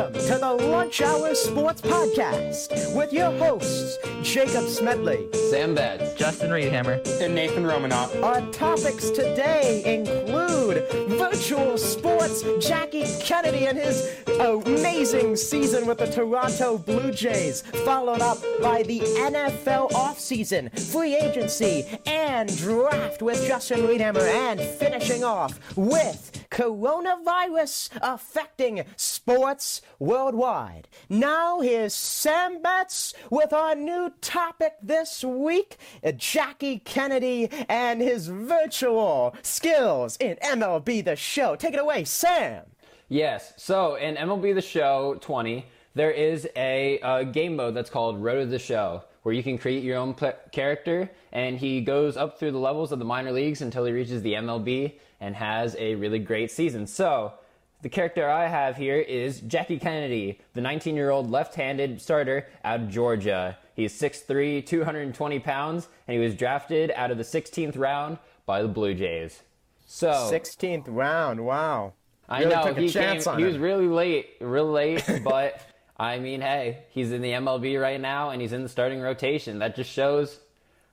Hello, everyone, and welcome to the Lunch Hour Sports Podcast with your hosts, Jacob Smedley. Sam Betts. Justin Reedhammer. and Nathan Romanoff. Our topics today include virtual sports, Jackie Kennedy and his amazing season with the Toronto Blue Jays, followed up by the NFL offseason, free agency, and draft with Justin Reedhammer, and finishing off with coronavirus affecting sports worldwide. Now here's Sam Betts with our new topic this week, Jackie Kennedy and his virtual skills in MLB The Show. Take it away, Sam. Yes. So in MLB The Show 20, there is a, uh game mode that's called Road to the Show, where you can create your own pl- character, and he goes up through the levels of the minor leagues until he reaches the MLB and has a really great season. So the character I have here is Jackie Kennedy, the 19 year old left handed starter out of Georgia. He's 6'3, 220 pounds, and he was drafted out of the 16th round by the Blue Jays. So 16th round, wow. I Really know took a he chance came, on he was really late, real late, but I mean, hey, he's in the MLB right now and he's in the starting rotation. That just shows,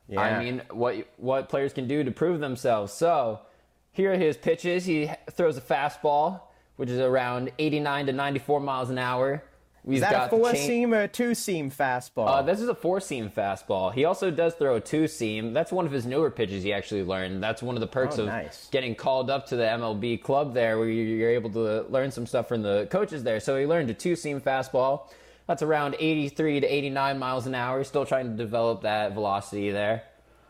Yeah. I mean, what what players can do to prove themselves. So here are his pitches. He throws a fastball, which is around 89 to 94 miles an hour. He's Is that a four chain- seam or a two seam fastball? uh, this is a four seam fastball. He also does throw a two seam. That's one of his newer pitches he actually learned. That's one of the perks Oh, of nice. getting called up to the MLB club there, where you- you're able to learn some stuff from the coaches there. So he learned a two seam fastball. That's around 83 to 89 miles an hour. He's still trying to develop that velocity there.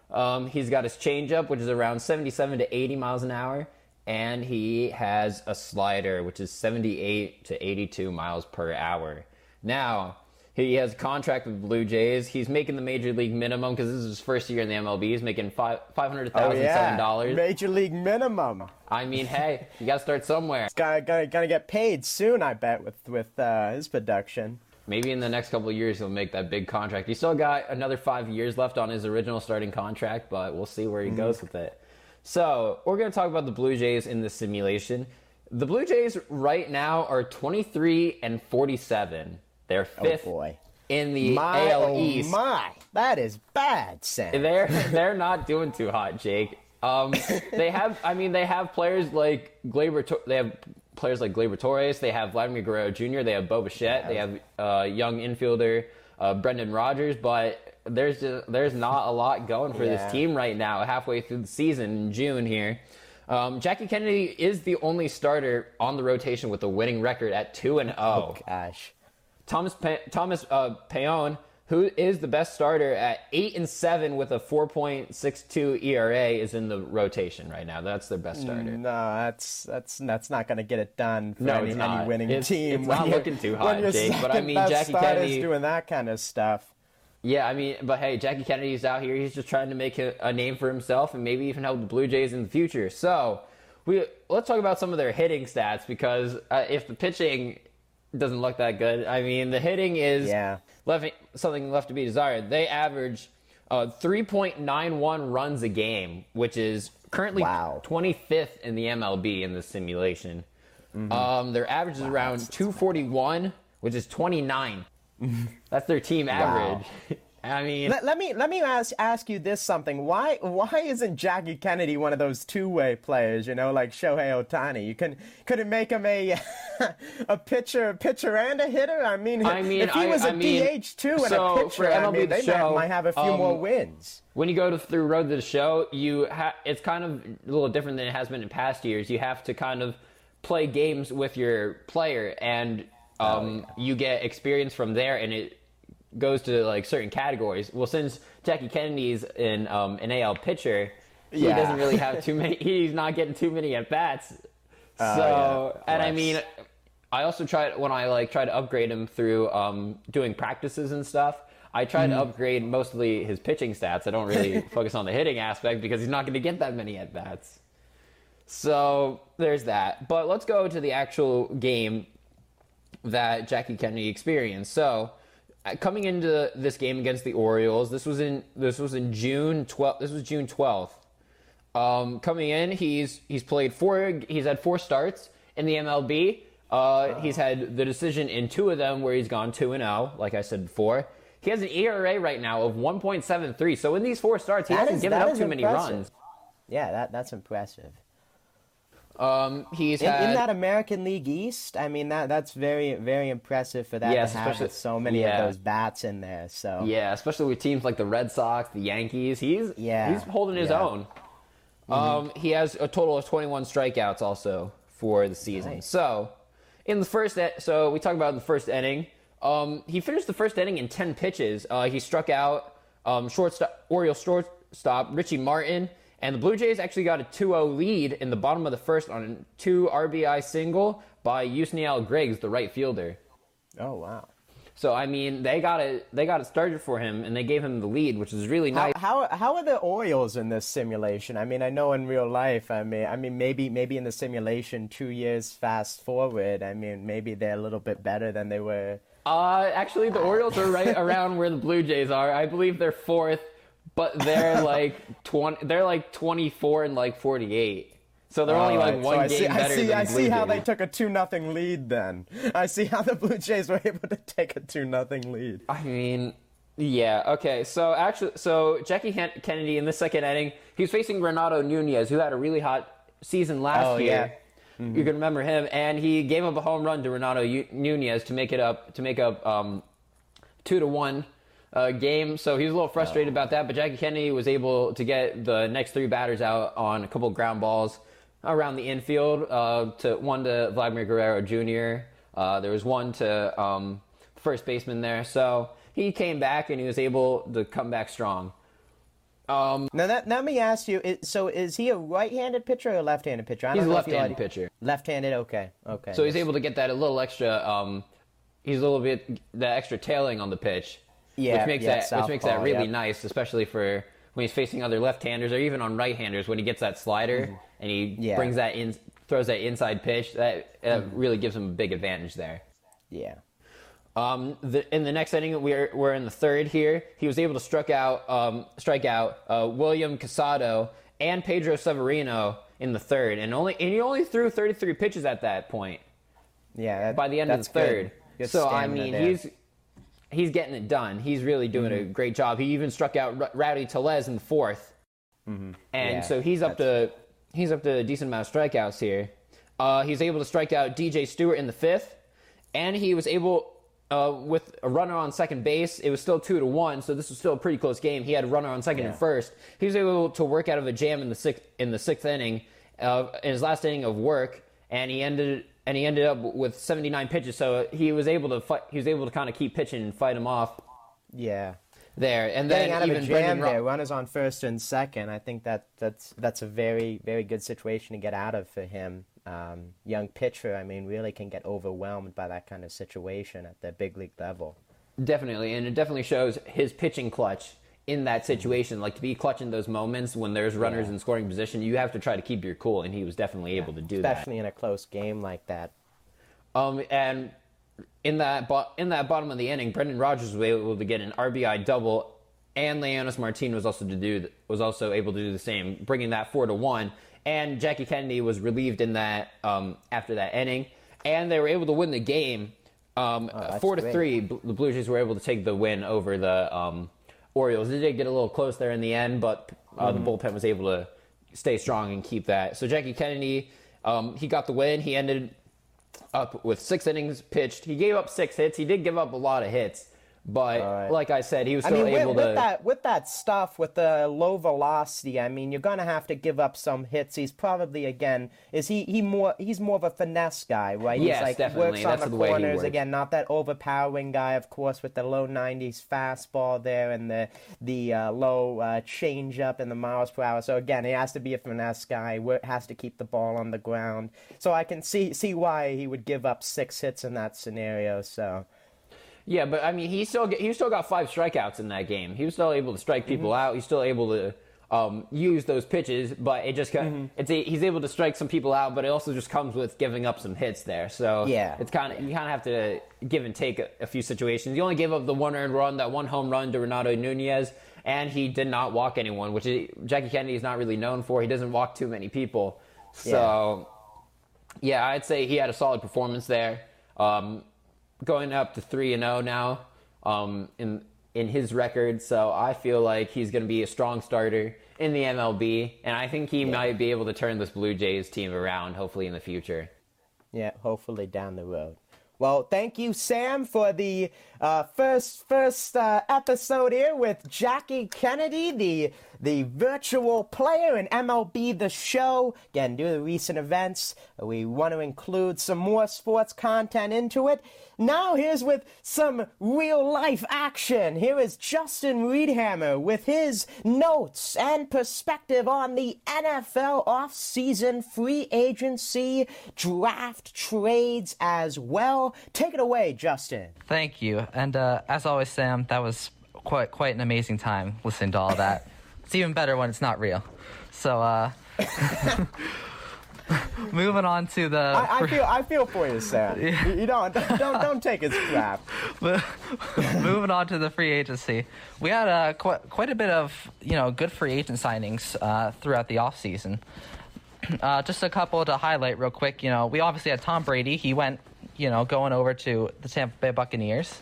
Um, he's got his changeup, which is around 77 to 80 miles an hour. And he has a slider, which is 78 to 82 miles per hour. Now, he has a contract with Blue Jays. He's making the major league minimum because this is his first year in the MLB. He's making five five hundred oh, thousand yeah. seven dollars. Major League minimum. I mean, hey, you got to start somewhere. Gonna, gonna, gonna get paid soon, I bet, with, with uh, his production. Maybe in the next couple of years he'll make that big contract. He's still got another five years left on his original starting contract, but we'll see where he goes with it. So we're going to talk about the Blue Jays in this simulation. The Blue Jays right now are 23 and 47. They're fifth Oh, boy. in the My, AL oh East. my. That is bad, Sam. They're they're not doing too hot, Jake. Um, they have, I mean, they have players like Gleyber. They have players like Gleyber Torres. They have Vladimir Guerrero Jr. They have Bo Bichette. They have uh, young infielder uh, Brendan Rodgers. But there's just, there's not a lot going for Yeah. this team right now. Halfway through the season in June here. Um, Jackie Kennedy is the only starter on the rotation with a winning record at two and zero. Gosh. Thomas pa- Thomas uh, Pannone, who is the best starter at eight and seven with a 4.62 ERA, is in the rotation right now. That's their best starter. No, that's that's that's not going to get it done for No, any, it's any not. winning It's- team. it's not looking too hot, Jake, but I mean, Jackie Kennedy- doing that kind of stuff. Yeah, I mean, but hey, Jackie Kennedy's out here. He's just trying to make a, a name for himself and maybe even help the Blue Jays in the future. So, we let's talk about some of their hitting stats because uh, if the pitching doesn't look that good, I mean, the hitting is Yeah. left something left to be desired. They average uh, 3.91 runs a game, which is currently Wow. 25th in the MLB in the simulation. Mm-hmm. Um, their average is around 241, which is 29. That's their team average. I mean, Let, let me let me ask ask you this something. Why why isn't Jackie Kennedy one of those two way players? You know, like Shohei Ohtani. You can couldn't make him a a pitcher pitcher and a hitter. I mean, I mean, if he I- was a mean, DH too and so a pitcher, I mean, they Show, might, might have a few um, more wins. when you go to, through Road to the Show, you ha- it's kind of a little different than it has been in past years. You have to kind of play games with your player, and Oh, um, you get experience from there, and it goes to like certain categories. Well, since Jackie Kennedy's in um, an AL pitcher, he doesn't really have too many. He's not getting too many at bats. So, Oh, yeah, and I mean, I also tried when I like try to upgrade him through um, doing practices and stuff. I try Mm-hmm. to upgrade mostly his pitching stats. I don't really focus on the hitting aspect because he's not going to get that many at bats. So there's that. But let's go to the actual game that Jackie Kennedy experienced. So uh, coming into this game against the Orioles, this was in this was in June 12th. This was June 12th. Um, coming in, he's he's played four. He's had four starts in the MLB. Uh, He's had the decision in two of them where he's gone 2 and 0, like I said before. He has an ERA right now of 1.73. So in these four starts, he That hasn't is- given up too many runs. Yeah, that that's impressive. Um, he's In, had in that American League East, I mean that that's very very impressive for that Yes, to have especially- with so many yeah. of those bats in there. So Yeah, especially with teams like the Red Sox, the Yankees. He's Yeah, he's holding his yeah. own. Um, he has a total of 21 strikeouts also for the season. Nice. So, in the first, so we talk about in the first inning. Um, he finished the first inning in 10 pitches. Uh, he struck out um, shortstop, Oriole shortstop Richie Martin, and the Blue Jays actually got a 2-0 lead in the bottom of the first on a two RBI single by Yusniel Griggs, the right fielder. oh wow. So I mean, they got it. They got it started for him, and they gave him the lead, which is really How, nice. how how are the Orioles in this simulation? I mean, I know in real life. I mean, I mean maybe maybe in the simulation, two years fast forward. I mean, maybe they're a little bit better than they were. Uh, actually, the Orioles are right around where the Blue Jays are. I believe they're fourth, but they're like twenty. They're like twenty-four and like forty-eight. So they're only like one so I game see, better I see, than I the see Blue how they took a two nothing lead. Then I see how the Blue Jays were able to take a two nothing lead. I mean, yeah, okay. So actually, so Jackie Hen- Kennedy in the second inning, he was facing Renato Nunez, who had a really hot season last Oh, year. yeah. You can remember him, and he gave up a home run to Renato U- Nunez to make it up to make up um, two to one uh, game. So he was a little frustrated about that, but Jackie Kennedy was able to get the next three batters out on a couple ground balls around the infield. Uh, to one to Vladimir Guerrero Jr. Uh, there was one to um, first baseman there. So he came back and he was able to come back strong. Um, Now that, let me ask you. Is, so is he a right-handed pitcher or a left-handed pitcher? I he's a don't know if left-handed already- pitcher. Left-handed. Okay. Okay. So he's able to get that a little extra. Um, he's a little bit that extra tailing on the pitch, Yeah, which makes yeah, that which makes that really yeah. nice, especially for when he's facing other left-handers or even on right-handers when he gets that slider and he. Yeah. brings that in, throws that inside pitch. That, that Mm-hmm. really gives him a big advantage there. Yeah. Um, the, in the next inning, we're, we're in the third here. He was able to strike out, um, strike out uh, William Casado and Pedro Severino in the third, and only and he only threw 33 pitches at that point Yeah. That, by the end of the that's good. third. Good So I mean, there. he's he's getting it done. He's really doing Mm-hmm. a great job. He even struck out R- Rowdy Tellez in the 4th and Mm-hmm. Yeah, so he's up to he's up to a decent amount of strikeouts here. Uh, he's able to strike out DJ Stewart in the fifth, and he was able. Uh, with a runner on second base, it was still two to one, so this was still a pretty close game. He had a runner on second and first. He was able to work out of a jam in the sixth in the sixth inning, uh, in his last inning of work, and he ended and he ended up with 79 pitches. So he was able to fight. He was able to kind of keep pitching and fight him off Yeah. there. And Getting then out of even a jam Ro- there, runners on first and second. I think that that's that's a very very good situation to get out of for him. Um, young pitcher, I mean, really can get overwhelmed by that kind of situation at the big league level. Definitely, and it definitely shows his pitching clutch in that situation. Like to be clutch in those moments when there's runners Yeah. in scoring position, you have to try to keep your cool, and he was definitely able to do that. especially in a close game like that. Um, and in that bo- in that bottom of the inning, Brendan Rodgers was able to get an RBI double, and Leonys Martin was also to do was also able to do the same, bringing that four to one. And Jackie Kennedy was relieved in that um, after that inning, and they were able to win the game um, that's four to great. three. Bl- The Blue Jays were able to take the win over the um, Orioles. They did get a little close there in the end, but uh, the bullpen was able to stay strong and keep that. So Jackie Kennedy, um, he got the win. He ended up with six innings pitched. He gave up six hits. He did give up a lot of hits, but right. like I said, he was I still mean, with, able with to. that with that stuff with the low velocity, I mean, you're gonna have to give up some hits. He's probably again is he he more he's more of a finesse guy, right? Yes, he's like definitely. works That's on the the way he corners works. again, not that overpowering guy, of course, with the low 90s fastball there and the the uh, low uh, change up and the miles per hour. So again, he has to be a finesse guy. Has to keep the ball on the ground. So I can see see why he would give up six hits in that scenario. So. Yeah, but I mean, he still he still got five strikeouts in that game. He was still able to strike people Mm-hmm. out. He's still able to um, use those pitches, but it just Mm-hmm. it's a, he's able to strike some people out. But it also just comes with giving up some hits there. So Yeah. it's kind of you kind of have to give and take a, a few situations. He only gave up the one earned run, that one home run to Renato Nunez, and he did not walk anyone, which is, Jackie Kennedy is not really known for. He doesn't walk too many people. So. Yeah, I'd say he had a solid performance there. Um, going up to three and zero now um, in in his record, so I feel like he's going to be a strong starter in the MLB, and I think he yeah. might be able to turn this Blue Jays team around, hopefully in the future. Yeah, hopefully down the road. Well, thank you, Sam, for the uh, first first uh, episode here with Jackie Kennedy, the the virtual player in MLB The Show. Again, due to recent events, we want to include some more sports content into it. Now, here's with some real life action. Here is Justin Reedhammer with his notes and perspective on the NFL offseason free agency draft trades as well. Take it away, Justin. Thank you. And uh, as always, Sam, that was quite quite an amazing time listening to all that. it's even better when it's not real. So, uh, moving on to the. I, I, feel I feel for you, Sam. Yeah. You, you don't don't don't take his crap. moving on to the free agency, we had uh, quite quite a bit of you know good free agent signings uh, throughout the off season. Uh, just a couple to highlight real quick. You know, we obviously had Tom Brady. He went, you know, going over to the Tampa Bay Buccaneers.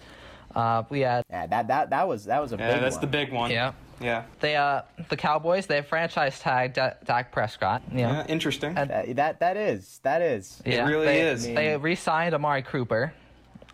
Uh, we had yeah, that that that was that was a yeah, big that's one. the big one. Yeah. Yeah. They uh the Cowboys they franchise tagged D- Dak Prescott. You know? Yeah, interesting. And, that, that that is that is. Yeah, it really they, is. They re-signed Amari Cooper.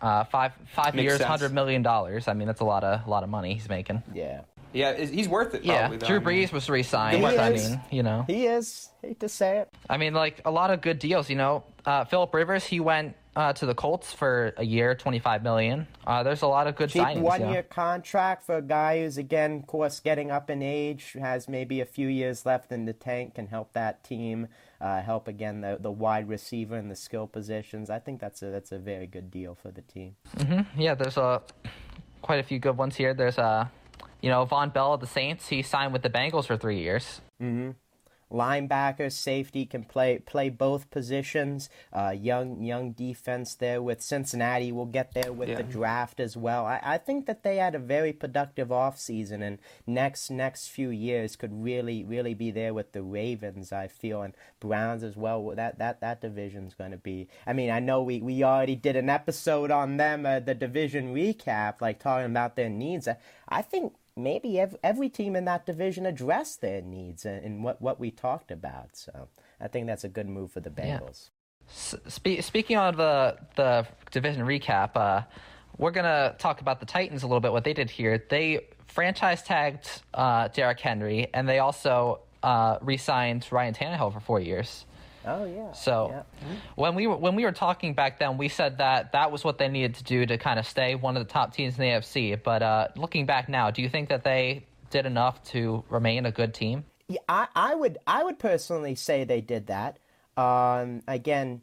Uh, five five Makes years, sense. hundred million dollars. I mean, that's a lot of a lot of money he's making. Yeah. Yeah, he's worth it. Yeah, though. Drew I mean, Brees was re-signed. He I mean, you know, He is. Hate to say it. I mean, like a lot of good deals. You know, uh, Philip Rivers he went uh, to the Colts for a year, twenty five million. Uh, there's a lot of good Cheap signings. one you know. year contract for a guy who's again, of course, getting up in age, has maybe a few years left in the tank, can help that team. Uh, help again the the wide receiver and the skill positions. I think that's a that's a very good deal for the team. Yeah, there's a quite a few good ones here. There's uh, you know, Vonn Bell of the Saints. He signed with the Bengals for three years. Mm-hmm. linebacker, safety can play play both positions. Uh, young young defense there with Cincinnati. We'll get there with the draft as well. I, I think that they had a very productive offseason and next next few years could really really be there with the Ravens. I feel and Browns as well. That that that division's going to be. I mean, I know we we already did an episode on them, uh, the division recap, like talking about their needs. I, I think maybe every, every team in that division addressed their needs in, in what, what we talked about. So I think that's a good move for the Yeah. Bengals. S- Spe- speaking of the the division recap, uh, we're gonna talk about the Titans a little bit. What they did here, they franchise tagged uh, Derrick Henry, and they also uh, re-signed Ryan Tannehill for four years. Oh yeah. So yeah. when we were when we were talking back then, we said that that was what they needed to do to kind of stay one of the top teams in the AFC. But uh, looking back now, do you think that they did enough to remain a good team? Yeah, I, I would I would personally say they did that. Um, again,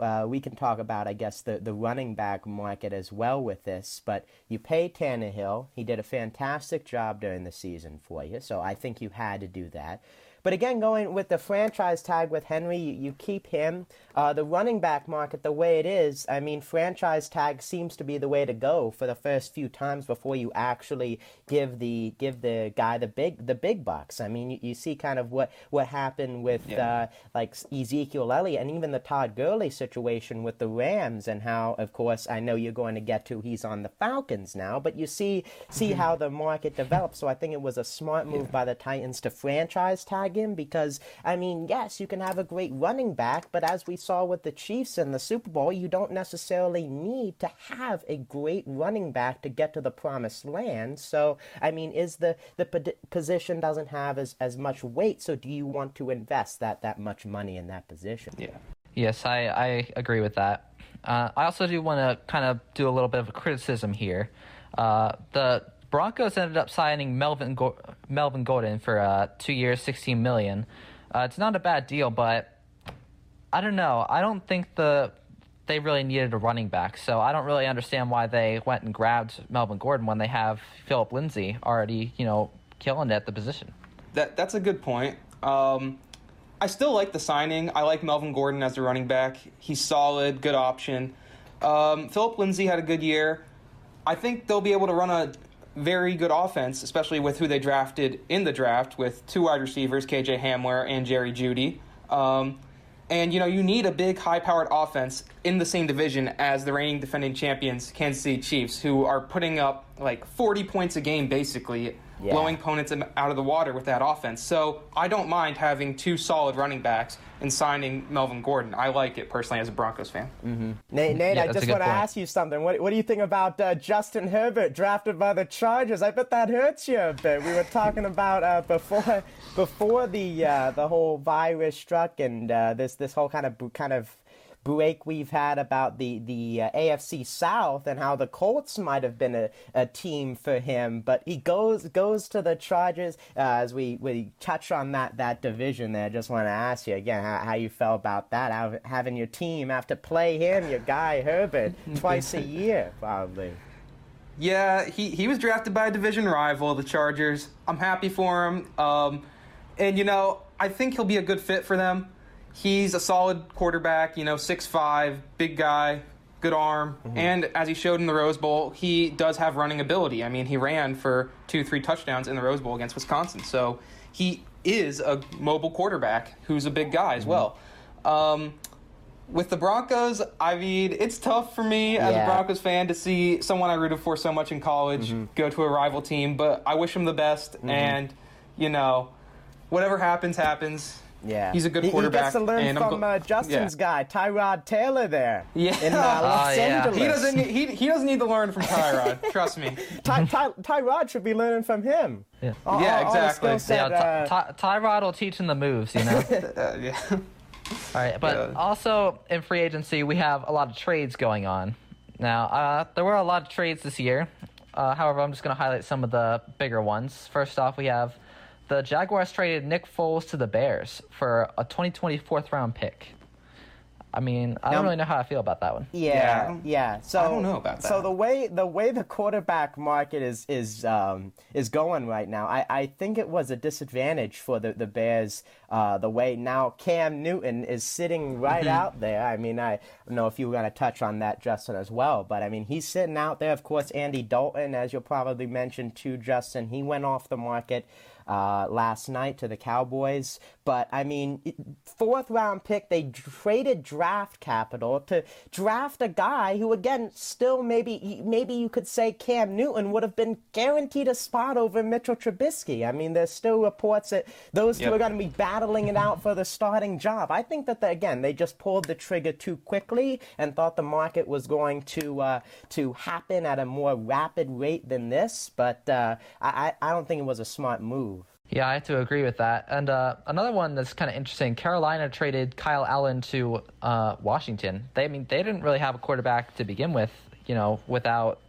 uh, we can talk about I guess the, the running back market as well with this. But you pay Tannehill; he did a fantastic job during the season for you. So I think you had to do that. But again, going with the franchise tag with Henry, you, you keep him. Uh, the running back market, the way it is, I mean, franchise tag seems to be the way to go for the first few times before you actually give the give the guy the big the big bucks. I mean, you, you see kind of what what happened with uh, like Ezekiel Elliott and even the Todd Gurley situation with the Rams and how, of course, I know you're going to get to he's on the Falcons now, but you see see how the market develops. So I think it was a smart move by the Titans to franchise tag him because I mean, yes, you can have a great running back, but as we saw with the Chiefs in the Super Bowl, you don't necessarily need to have a great running back to get to the promised land. So I mean, is the the position doesn't have as as much weight? So do you want to invest that that much money in that position? Yeah. Yes, I, I agree with that. Uh, I also do want to kind of do a little bit of a criticism here. Uh, the Broncos ended up signing Melvin Go- Melvin Gordon for uh, two years, sixteen million. Uh, it's not a bad deal, but I don't know. I don't think the they really needed a running back, so I don't really understand why they went and grabbed Melvin Gordon when they have Philip Lindsay already, you know, killing it at the position. That that's a good point. Um, I still like the signing. I like Melvin Gordon as a running back. He's solid, good option. Um, Philip Lindsay had a good year. I think they'll be able to run a very good offense, especially with who they drafted in the draft with two wide receivers, KJ Hamler and Jerry Jeudy. Um, And you know, you need a big, high-powered offense in the same division as the reigning defending champions, Kansas City Chiefs, who are putting up like 40 points a game, basically, Yeah. blowing opponents out of the water with that offense. So I don't mind having two solid running backs and signing Melvin Gordon. I like it personally as a Broncos fan. Nate, Nate Yeah, I just want to ask you something. What, what do you think about uh, Justin Herbert drafted by the Chargers? I bet that hurts you a bit. We were talking about uh, before before the uh, the whole virus struck and uh, this this whole kind of kind of break we've had about the the uh, AFC South and how the Colts might have been a, a team for him, but he goes goes to the Chargers. Uh, as we we touch on that that division there, just want to ask you again how, how you felt about that, how, having your team have to play him, your guy Herbert, twice a year probably. Yeah, he, he was drafted by a division rival, the Chargers. I'm happy for him. Um, and, you know, I think he'll be a good fit for them. He's a solid quarterback, you know, 6'5, big guy, good arm. And as he showed in the Rose Bowl, he does have running ability. I mean, he ran for two, three touchdowns in the Rose Bowl against Wisconsin. So he is a mobile quarterback who's a big guy as well. Um, with the Broncos, I mean, it's tough for me as Yeah. a Broncos fan to see someone I rooted for so much in college Mm-hmm. go to a rival team, but I wish him the best. And, you know, whatever happens, happens. Yeah, He's a good He- quarterback. He gets to learn and I'm from go- uh, Justin's yeah. guy, Tyrod Taylor, there Yeah. in uh, Los Oh, yeah. Angeles. He doesn't, need, he, he doesn't need to learn from Tyrod. trust me. Ty, Ty, Tyrod should be learning from him. Yeah. All- Yeah, all- all exactly. skill set, yeah, uh, Ty- Ty- Tyrod will teach him the moves, you know. Uh, yeah. All right, but Yeah. also in free agency, we have a lot of trades going on. Now, uh, there were a lot of trades this year. Uh, however, I'm just going to highlight some of the bigger ones. First off, we have the Jaguars traded Nick Foles to the Bears for a 2020 fourth round pick. I mean, I don't Now- really know how I feel about that one. Yeah, Yeah, yeah. So I don't know about that. So the way the way the quarterback market is is um, is going right now, I, I think it was a disadvantage for the the Bears. Uh, the way now Cam Newton is sitting right Mm-hmm. out there. I mean, I don't know if you were going to touch on that, Justin, as well. But I mean, he's sitting out there. Of course, Andy Dalton, as you'll probably mention too, Justin, he went off the market uh, last night to the Cowboys. But I mean, fourth round pick, they traded draft capital to draft a guy who, again, still maybe maybe you could say Cam Newton would have been guaranteed a spot over Mitchell Trubisky. I mean, there's still reports that those two are going to be battling it out for the starting job. I think that they, again they just pulled the trigger too quickly and thought the market was going to uh, to happen at a more rapid rate than this. But uh, I I don't think it was a smart move. Yeah, I have to agree with that. And uh, another one that's kind of interesting: Carolina traded Kyle Allen to uh, Washington. They, I mean, they didn't really have a quarterback to begin with, you know, without,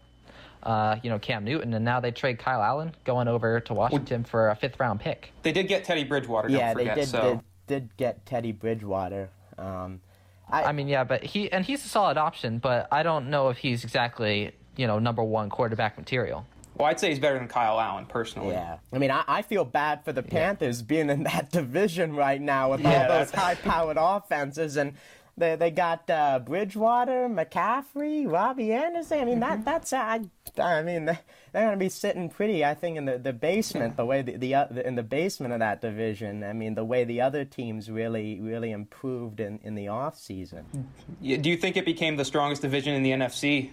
uh, you know, Cam Newton, and now they trade Kyle Allen going over to Washington for a fifth round pick. They did get Teddy Bridgewater, don't yeah, forget. they did, so. did did get Teddy Bridgewater. Um, I, I mean, yeah, but he and he's a solid option, but I don't know if he's exactly, you know, number one quarterback material. Well, I'd say he's better than Kyle Allen, personally. Yeah, I mean, I, I feel bad for the Panthers being in that division right now with Yeah, all those high-powered offenses, and they they got uh, Bridgewater, McCaffrey, Robbie Anderson. I mean, that that's I, I mean, they- they're gonna be sitting pretty, I think, in the, the basement. The way the, the, uh, in the basement of that division. I mean, the way the other teams really really improved in in the off season. Do you think it became the strongest division in the NFC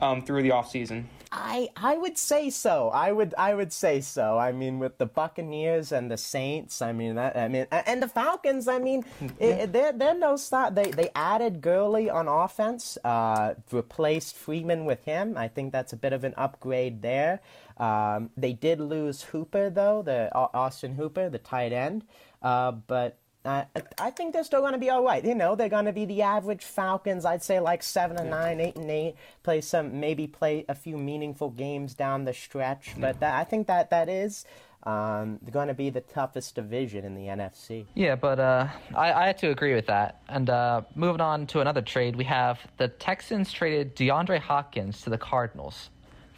um, through the offseason? I I would say so. I would I would say so. I mean, with the Buccaneers and the Saints, I mean that. I mean, and the Falcons. I mean, it, they're they're no stop. They they added Gurley on offense, uh, replaced Freeman with him. I think that's a bit of an upgrade there. Um, they did lose Hooper though, the Austin Hooper, the tight end. Uh, but uh, I think they're still going to be all right. You know, they're going to be the average Falcons. I'd say like seven and nine, eight and eight. Play some, maybe play a few meaningful games down the stretch. But that, I think that that is um, going to be the toughest division in the NFC. Yeah, but uh, I, I had to agree with that. And uh, moving on to another trade, we have the Texans traded DeAndre Hopkins to the Cardinals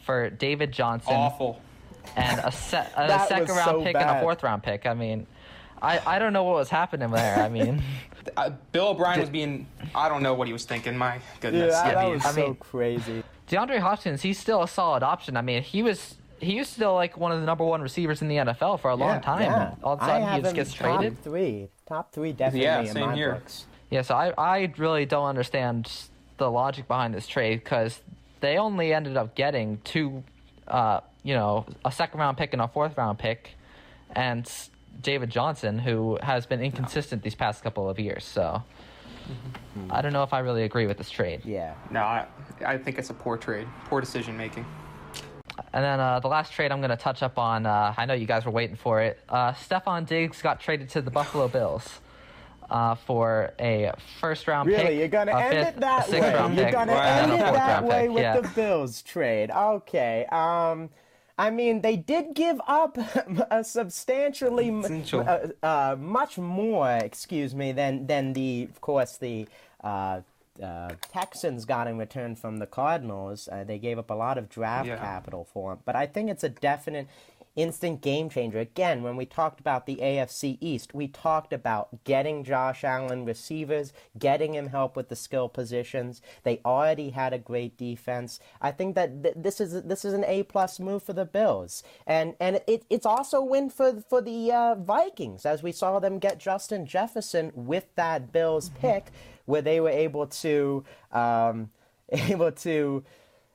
for David Johnson Awful. and a, se- a second round so pick and a fourth round pick. I mean, I, I don't know what was happening there. I mean, Uh, Bill O'Brien was being, I don't know what he was thinking. My goodness. that, I that was I so mean- crazy. DeAndre Hopkins, he's still a solid option. I mean, he was he was still like one of the number one receivers in the NFL for a long time. Yeah, All of a I sudden, have he just gets top traded. three, top three definitely Yeah, in same my here. books. Yeah, so I, I really don't understand the logic behind this trade because they only ended up getting two, uh, you know, a second round pick and a fourth round pick, and David Johnson, who has been inconsistent these past couple of years. So I don't know if I really agree with this trade. Yeah. No, I, I think it's a poor trade, poor decision making. And then uh, the last trade I'm going to touch up on, uh, I know you guys were waiting for it. Uh, Stefon Diggs got traded to the Buffalo Bills uh, for a first round pick. Really, you're gonna end fifth, it that way. You're pick, gonna end it that way pick. with yeah. the Bills trade. Okay. Um, I mean, they did give up a substantially uh, uh, much more, excuse me, than than the, of course, the. Uh, uh, Texans got in return from the Cardinals. Uh, they gave up a lot of draft Yeah. capital for him, but I think it's a definite instant game changer. Again, when we talked about the AFC East, we talked about getting Josh Allen receivers, getting him help with the skill positions. They already had a great defense. I think that th- this is this is an A plus move for the Bills, and and it, it's also a win for for the uh, Vikings as we saw them get Justin Jefferson with that Bills pick, where they were able to um, able to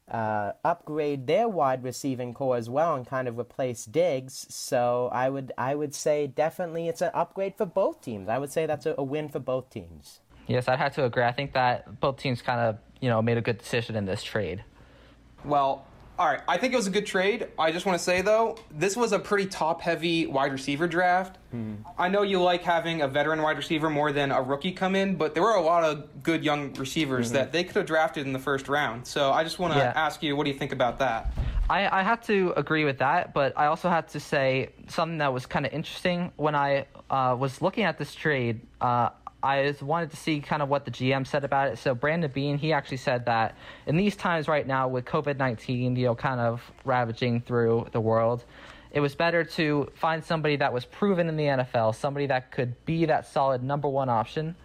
uh, upgrade their wide receiving core as well and kind of replace Diggs. So I would I would say definitely it's an upgrade for both teams. I would say that's a, a win for both teams. Yes, I'd have to agree. I think that both teams kind of, you know, made a good decision in this trade. Well, all right. I think it was a good trade. I just want to say though, this was a pretty top-heavy wide receiver draft. I know you like having a veteran wide receiver more than a rookie come in, but there were a lot of good young receivers that they could have drafted in the first round. So I just want to Yeah. ask you, what do you think about that? I, I have to agree with that, but I also had to say something that was kind of interesting when I uh, was looking at this trade. Uh, I just wanted to see kind of what the GM said about it. So Brandon Beane, he actually said that in these times right now with COVID nineteen, you know, kind of ravaging through the world, it was better to find somebody that was proven in the NFL, somebody that could be that solid number one option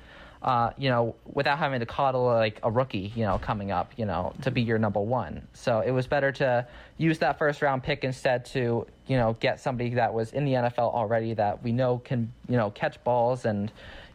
uh, you know, without having to coddle like a rookie, you know, coming up, you know, to be your number one. So it was better to use that first round pick instead to, you know, get somebody that was in the NFL already that we know can, you know, catch balls and,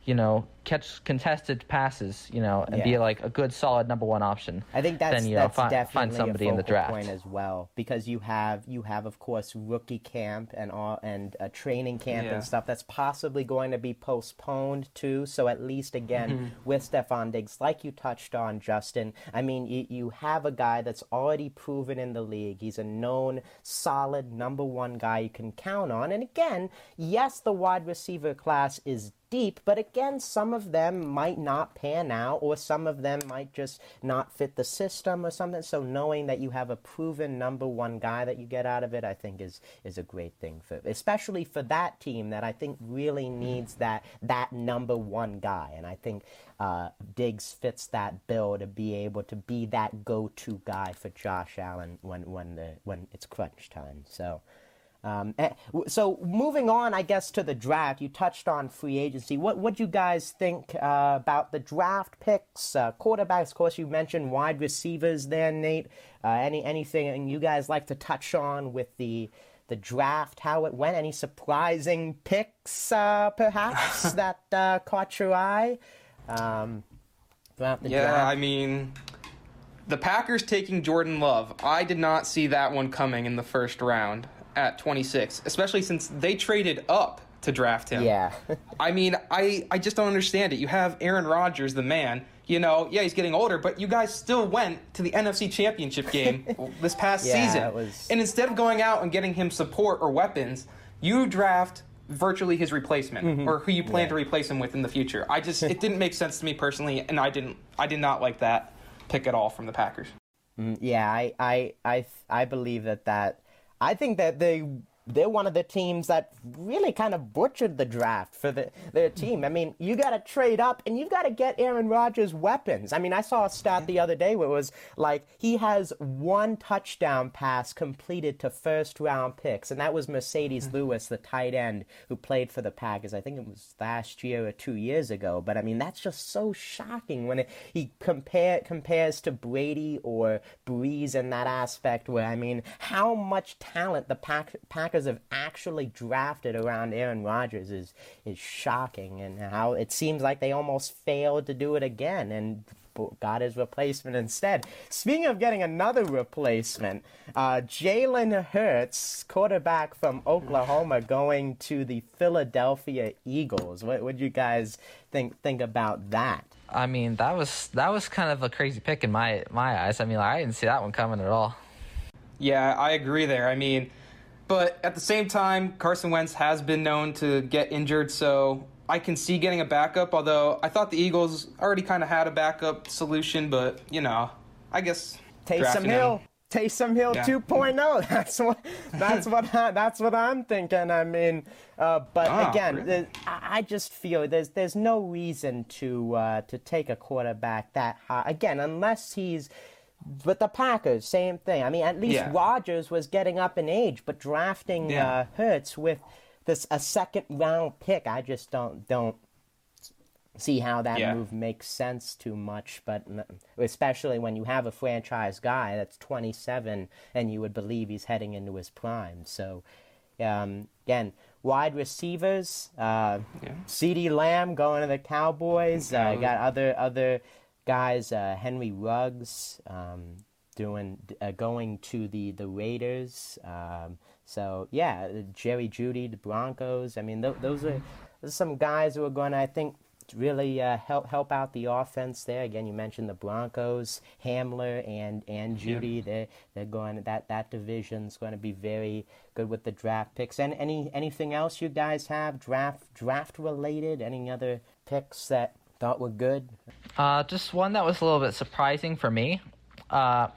you know, catch contested passes, you know, and be like a good solid number one option. I think that's then, you know, that's fi- definitely find somebody a in the draft. point as well because you have you have of course rookie camp and all and a training camp Yeah. and stuff that's possibly going to be postponed too. So at least again Mm-hmm. with Stefon Diggs, like you touched on, Justin. I mean, you you have a guy that's already proven in the league. He's a known solid number one guy you can count on. And again, yes, the wide receiver class is but again, some of them might not pan out, or some of them might just not fit the system or something. So knowing that you have a proven number one guy that you get out of it, I think is is a great thing for, especially for that team that I think really needs that that number one guy, and I think uh, Diggs fits that bill to be able to be that go-to guy for Josh Allen when when the when it's crunch time. So. Um, eh, so moving on, I guess to the draft. You touched on free agency. What what you guys think uh, about the draft picks, uh, quarterbacks? Of course, you mentioned wide receivers there, Nate. Uh, any anything you guys like to touch on with the the draft? How it went? Any surprising picks, uh, perhaps that uh, caught your eye? Um, throughout the Yeah, draft? I mean, the Packers taking Jordan Love. I did not see that one coming in the first round at 26, especially since they traded up to draft him. yeah. I mean, I, I just don't understand it. You have Aaron Rodgers, the man. You know, yeah, he's getting older, but you guys still went to the NFC Championship game this past Yeah, season. it was- And instead of going out and getting him support or weapons, you draft virtually his replacement Mm-hmm. or who you plan to replace him with in the future. I just it didn't make sense to me personally, and I didn't I did not like that pick at all from the Packers. Yeah, I, I, I, I believe that that. I think that they they're one of the teams that really kind of butchered the draft for the, their team. I mean, you got to trade up and you've got to get Aaron Rodgers weapons. I mean, I saw a stat the other day where it was like he has one touchdown pass completed to first round picks, and that was Marcedes mm-hmm. Lewis, the tight end who played for the Packers. I think it was last year or two years ago. But I mean, that's just so shocking when it, he compare compares to Brady or Brees in that aspect. Where I mean, how much talent the Pack, Packers Packers have actually drafted around Aaron Rodgers is is shocking, and how it seems like they almost failed to do it again and got his replacement instead. Speaking of getting another replacement, uh, Jalen Hurts, quarterback from Oklahoma, going to the Philadelphia Eagles. What would you guys think think about that? I mean, that was that was kind of a crazy pick in my my eyes. I mean, like, I didn't see that one coming at all. Yeah, I agree there. I mean, but at the same time, Carson Wentz has been known to get injured, so I can see getting a backup. Although I thought the Eagles already kind of had a backup solution, but you know, I guess Taysom Hill. Him. Taysom Hill yeah. 2.0. That's what. That's what. I, that's what I'm thinking. I mean, uh, but oh, again, really? I just feel there's there's no reason to uh, to take a quarterback that high again, unless he's but the Packers, same thing. I mean, at least yeah. Rodgers was getting up in age, but drafting yeah. uh, Hurts with this a second round pick, I just don't don't see how that yeah. move makes sense too much. But especially when you have a franchise guy that's 27 and you would believe he's heading into his prime. So um, again, wide receivers, uh, yeah. CeeDee Lamb going to the Cowboys. Uh, got other other guys, uh, Henry Ruggs, um, doing uh, going to the the Raiders. Um, so yeah, Jerry Jeudy, the Broncos. I mean, th- those are those are some guys who are going to, I think, really uh, help help out the offense there. Again, you mentioned the Broncos, Hamler and and Jeudy. Yeah. They're they're going that that division's going to be very good with the draft picks. And any anything else you guys have draft draft related? Any other picks that thought were good? Uh, just one that was a little bit surprising for me. Uh,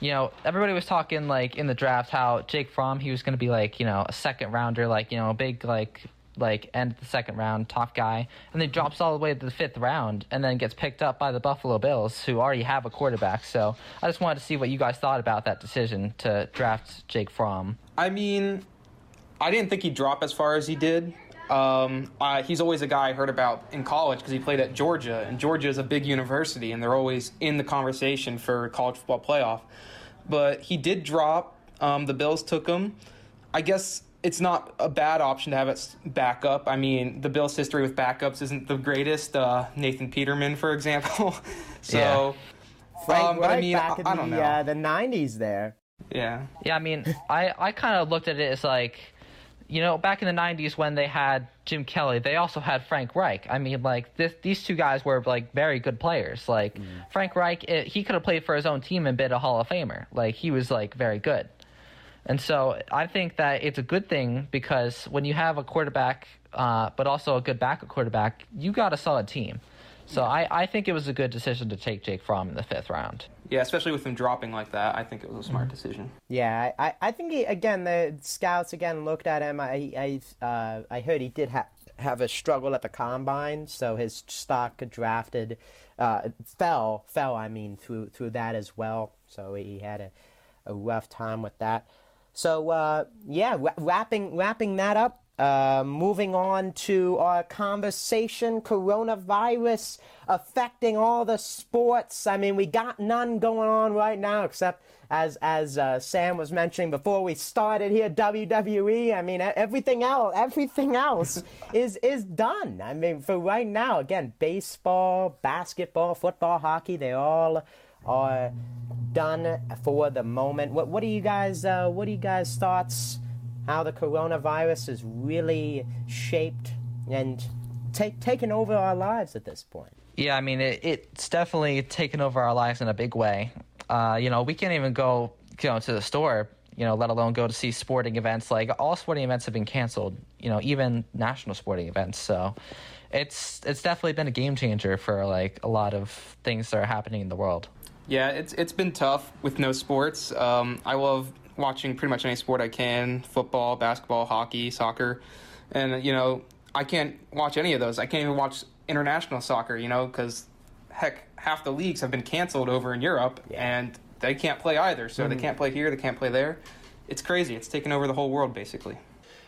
you know, everybody was talking like in the draft how Jake Fromm he was going to be like you know a second rounder, like you know a big like like end of the second round top guy, and then drops all the way to the fifth round, and then gets picked up by the Buffalo Bills, who already have a quarterback. So I just wanted to see what you guys thought about that decision to draft Jake Fromm. I mean, I didn't think he'd drop as far as he did. Um, uh, he's always a guy I heard about in college because he played at Georgia, and Georgia is a big university, and they're always in the conversation for college football playoff. But he did drop. Um, the Bills took him. I guess it's not a bad option to have it back up. I mean, the Bills' history with backups isn't the greatest. Uh, Nathan Peterman, for example. so, yeah. Frank um, but I mean, back I, in the, uh, the '90s there. Yeah. Yeah, I mean, I, I kind of looked at it as like you know, back in the '90s when they had Jim Kelly, they also had Frank Reich. I mean, like this, these two guys were like very good players. Like mm. Frank Reich, it, he could have played for his own team and been a Hall of Famer. Like he was like very good. And so I think that it's a good thing because when you have a quarterback, uh, but also a good backup quarterback, you got a solid team. So I, I think it was a good decision to take Jake Fromm in the fifth round. Yeah, especially with him dropping like that, I think it was a smart mm-hmm. decision. Yeah, I, I think he, again the scouts again looked at him. I I uh, I heard he did have have a struggle at the combine, so his stock drafted uh, fell fell. I mean through through that as well. So he had a, a rough time with that. So uh, yeah, wrapping wrapping that up. Uh, moving on to our conversation, coronavirus affecting all the sports. I mean, we got none going on right now except as as uh, Sam was mentioning before we started here, WWE. I mean, everything else, everything else is is done. I mean, for right now, again, baseball, basketball, football, hockey, they all are done for the moment. What what do you guys uh, what do you guys thoughts? How the coronavirus has really shaped and take, taken over our lives at this point. Yeah, I mean, it, it's definitely taken over our lives in a big way. Uh, you know, we can't even go, you know, to the store, you know, let alone go to see sporting events. Like all sporting events have been canceled. You know, even national sporting events. So, it's it's definitely been a game changer for like a lot of things that are happening in the world. Yeah, it's it's been tough with no sports. Um, I love watching pretty much any sport I can football, basketball, hockey, soccer. And, you know, I can't watch any of those. I can't even watch international soccer, you know, because heck, half the leagues have been canceled over in Europe yeah. and they can't play either. So mm-hmm. they can't play here, they can't play there. It's crazy. It's taken over the whole world, basically.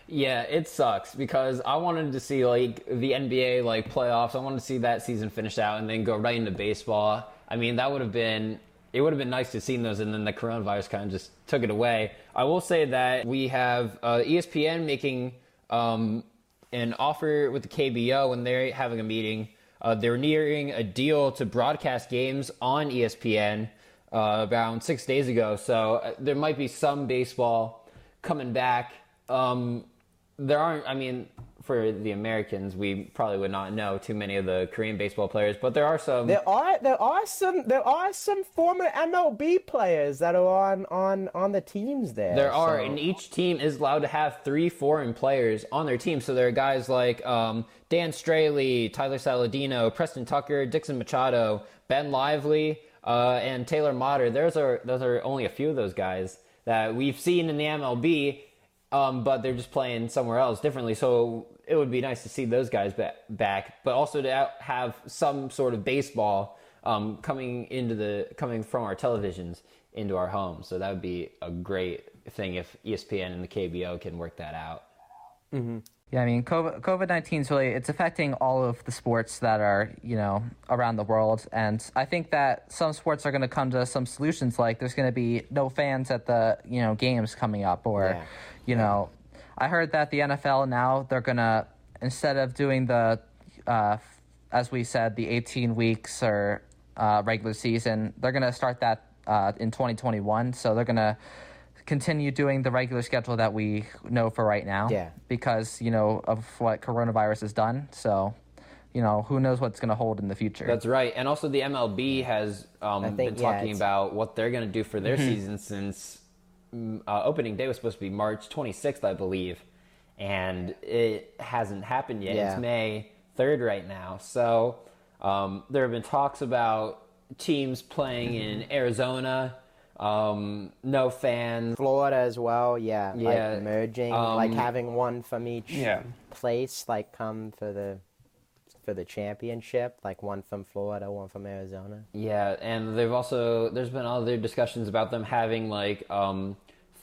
Yeah, it sucks because I wanted to see like the NBA like playoffs. I wanted to see that season finished out and then go right into baseball. I mean, that would have been it would have been nice to see those, and then the coronavirus kind of just took it away. I will say that we have uh, ESPN making um, an offer with the KBO when they're having a meeting. Uh, they're nearing a deal to broadcast games on ESPN uh, around six days ago, so uh, there might be some baseball coming back. Um, there aren't. I mean, for the Americans, we probably would not know too many of the Korean baseball players, but there are some. There are there are some there are some former MLB players that are on on on the teams there. There are, so- and each team is allowed to have three foreign players on their team. So there are guys like um, Dan Straily, Tyler Saladino, Preston Tucker, Dixon Machado, Ben Lively, uh, and Taylor Motter. Those are those are only a few of those guys that we've seen in the MLB, um, but they're just playing somewhere else differently. So it would be nice to see those guys ba- back, but also to have some sort of baseball um, coming into the coming from our televisions into our homes. So that would be a great thing if ESPN and the KBO can work that out. Yeah, I mean, COVID nineteen is really it's affecting all of the sports that are you know around the world, and I think that some sports are going to come to some solutions. Like there's going to be no fans at the you know games coming up, or Yeah. you know, I heard that the NFL now they're gonna instead of doing the uh, as we said the eighteen weeks or uh, regular season, they're gonna start that uh, in twenty twenty one. So they're gonna continue doing the regular schedule that we know for right now Yeah. because you know of what coronavirus has done. So, you know, who knows what's going to hold in the future. That's right. And also the MLB has um, think, been talking it's- about what they're going to do for their Mm-hmm. season since uh, opening day was supposed to be March 26th, I believe, and it hasn't happened yet. Yeah. It's May 3rd right now. So um, there have been talks about teams playing in. Arizona, um, no fans. Florida as well, yeah, Yeah, like merging, um, like having one from each Yeah. place, like come for the for the championship, like one from Florida, one from Arizona. Yeah, and they've also there's been other discussions about them having like um,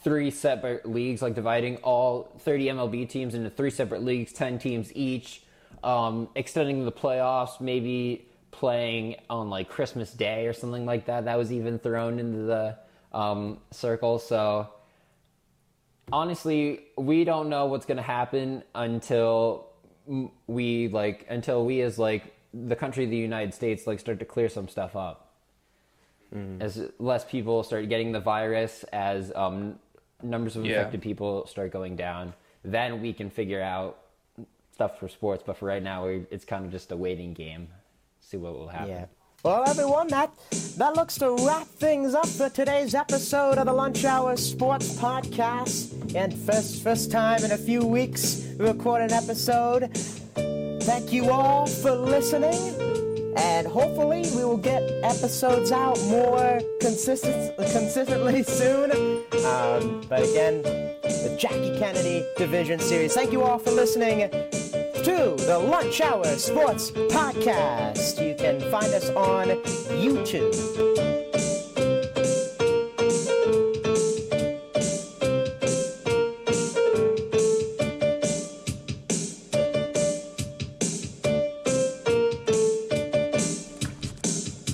three separate leagues, like dividing all 30 MLB teams into three separate leagues, 10 teams each, um, extending the playoffs, maybe playing on like Christmas Day or something like that. That was even thrown into the um, circle. So honestly, we don't know what's going to happen until we like until we as like the country of the United States like start to clear some stuff up. As less people start getting the virus, as um, numbers of Yeah. infected people start going down, then we can figure out stuff for sports. But for right now, we, it's kind of just a waiting game. See what will happen. Yeah. Well, everyone, that that looks to wrap things up for today's episode of the Lunch Hour Sports Podcast. And first, first time in a few weeks, we record an episode. Thank you all for listening. And hopefully, we will get episodes out more consistent, consistently soon. Um, but again, the Jackie Kennedy Division Series. Thank you all for listening to the Lunch Hour Sports Podcast. You can find us on YouTube,